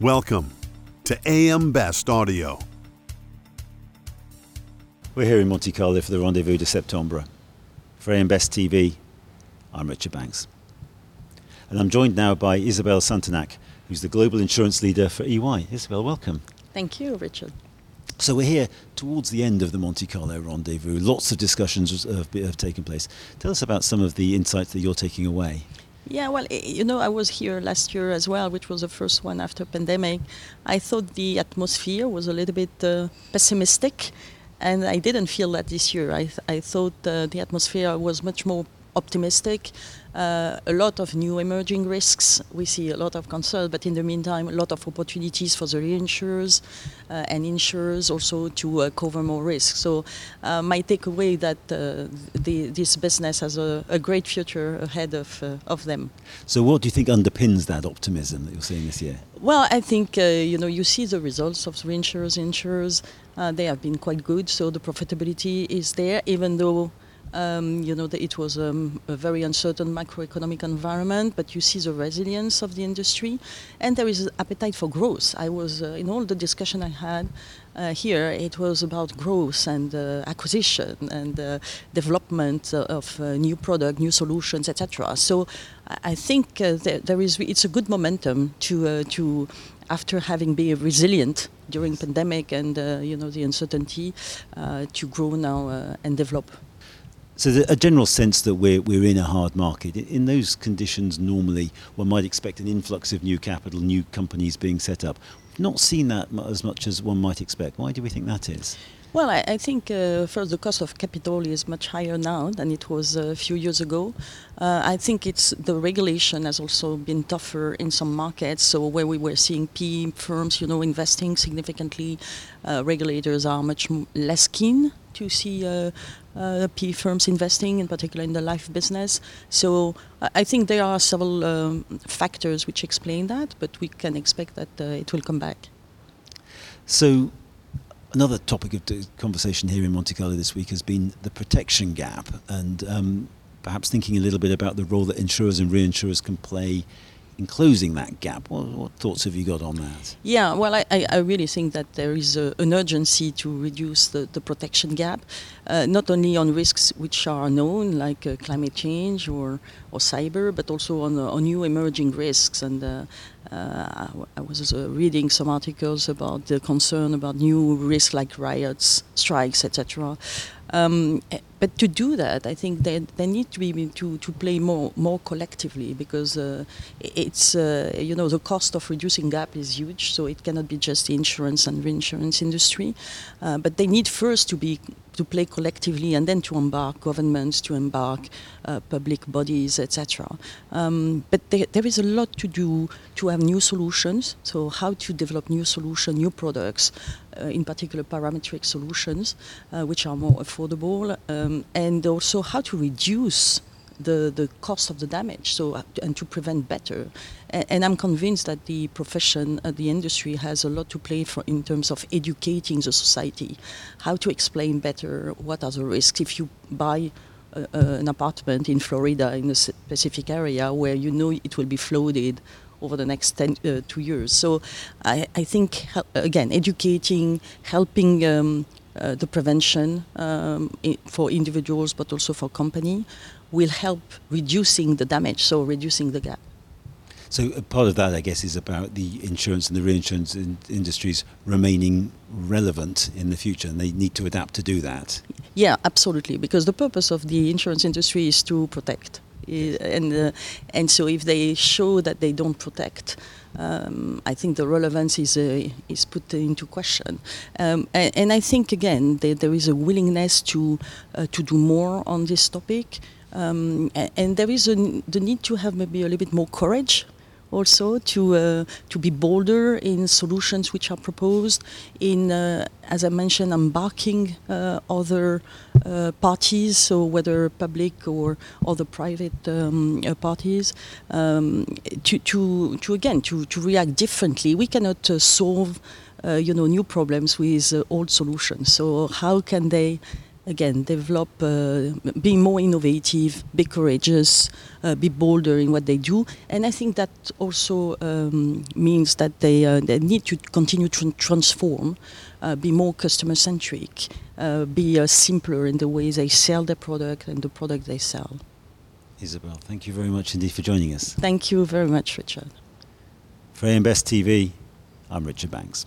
Welcome to AM Best Audio. We're here in Monte Carlo for the Rendezvous de Septembre. For AM Best TV, I'm Richard Banks. And I'm joined now by Isabelle Santenac, who's the Global Insurance Leader for EY. Isabelle, welcome. Thank you, Richard. So we're here towards the end of the Monte Carlo Rendezvous. Lots of discussions have, have taken place. Tell us about some of the insights that you're taking away. Yeah, well, you know, I was here last year as well, which was the first one after pandemic. I thought the atmosphere was a little bit uh, pessimistic, and I didn't feel that this year. I, th- I thought uh, the atmosphere was much more optimistic. Uh, a lot of new emerging risks. We see a lot of concern, but in the meantime, a lot of opportunities for the reinsurers uh, and insurers also to uh, cover more risk. So, uh, my takeaway that uh, the, this business has a, a, great future ahead of uh, of them. So, what do you think underpins that optimism that you're seeing this year? Well, I think you know you see the results of reinsurers, insurers. they have been quite good, so the profitability is there, even though. Um, you know, it was um, a very uncertain macroeconomic environment, but you see the resilience of the industry, and there is an appetite for growth. I was uh, in all the discussion I had uh, here. It was about growth and uh, acquisition and uh, development of uh, new product, new solutions, etc. So I think uh, there, there is. It's a good momentum to to after having been resilient during pandemic and you know the uncertainty to grow now and develop. So a general sense that we're, we're in a hard market. In those conditions, normally one might expect an influx of new capital, new companies being set up. We've not seen that as much as one might expect. Why do we think that is? Well, I, I think uh, first the cost of capital is much higher now than it was a few years ago. Uh, I think it's the regulation has also been tougher in some markets. So where we were seeing PE firms, you know, investing significantly, uh, regulators are much less keen to see uh, uh, PE firms investing, in particular in the life business. So I think there are several um, factors which explain that, but we can expect that uh, it will come back. So another topic of conversation here in Monte Carlo this week has been the protection gap, and um, perhaps thinking a little bit about the role that insurers and reinsurers can play in closing that gap. What, what, thoughts have you got on that? Yeah, well, I, I really think that there is a, an urgency to reduce the, the protection gap, uh, not only on risks which are known, like uh, climate change or, or cyber, but also on, uh, on new emerging risks. And uh, uh, I was uh, reading some articles about the concern about new risks like riots, strikes, etc. Um, but to do that, I think they, they need to be to, to play more more collectively because uh, it's uh, you know the cost of reducing gap is huge, so it cannot be just the insurance and reinsurance industry, uh, but they need first to be to play collectively and then to embark governments, to embark uh, public bodies, etc. Um, but there, there is a lot to do to have new solutions. So how to develop new solutions, new products, uh, in particular parametric solutions, uh, which are more affordable, um, and also how to reduce the, the cost of the damage so uh, and to prevent better. And, and I'm convinced that the profession uh, the industry has a lot to play for in terms of educating the society. How to explain better what are the risks. If you buy uh, an apartment in Florida in a specific area where you know it will be flooded over the next 10, uh, two years. So I, I think, again, educating, helping um, uh, the prevention um, for individuals but also for company will help reducing the damage, so reducing the gap. So uh, part of that, I guess, is about the insurance and the reinsurance in industries remaining relevant in the future, and they need to adapt to do that. Yeah, absolutely, because the purpose of the insurance industry is to protect and uh, and so if they show that they don't protect, um, I think the relevance is uh, is put into question. Um, and, and, I think again there, there is a willingness to uh, to do more on this topic, um, and, there is a, the need to have maybe a little bit more courage also to uh, to be bolder in solutions which are proposed in uh, as I mentioned embarking uh, other uh, parties so whether public or other private um, uh, parties um, to, to to again to, to react differently. We cannot solve you know new problems with old solutions. So how can they again develop, uh, be more innovative, be courageous, uh, be bolder in what they do. And I think that also um, means that they, uh, they need to continue to transform, uh, be more customer centric, uh, be uh, simpler in the way they sell their product and the product they sell. Isabelle, thank you very much indeed for joining us. Thank you very much, Richard. For AM Best TV, I'm Richard Banks.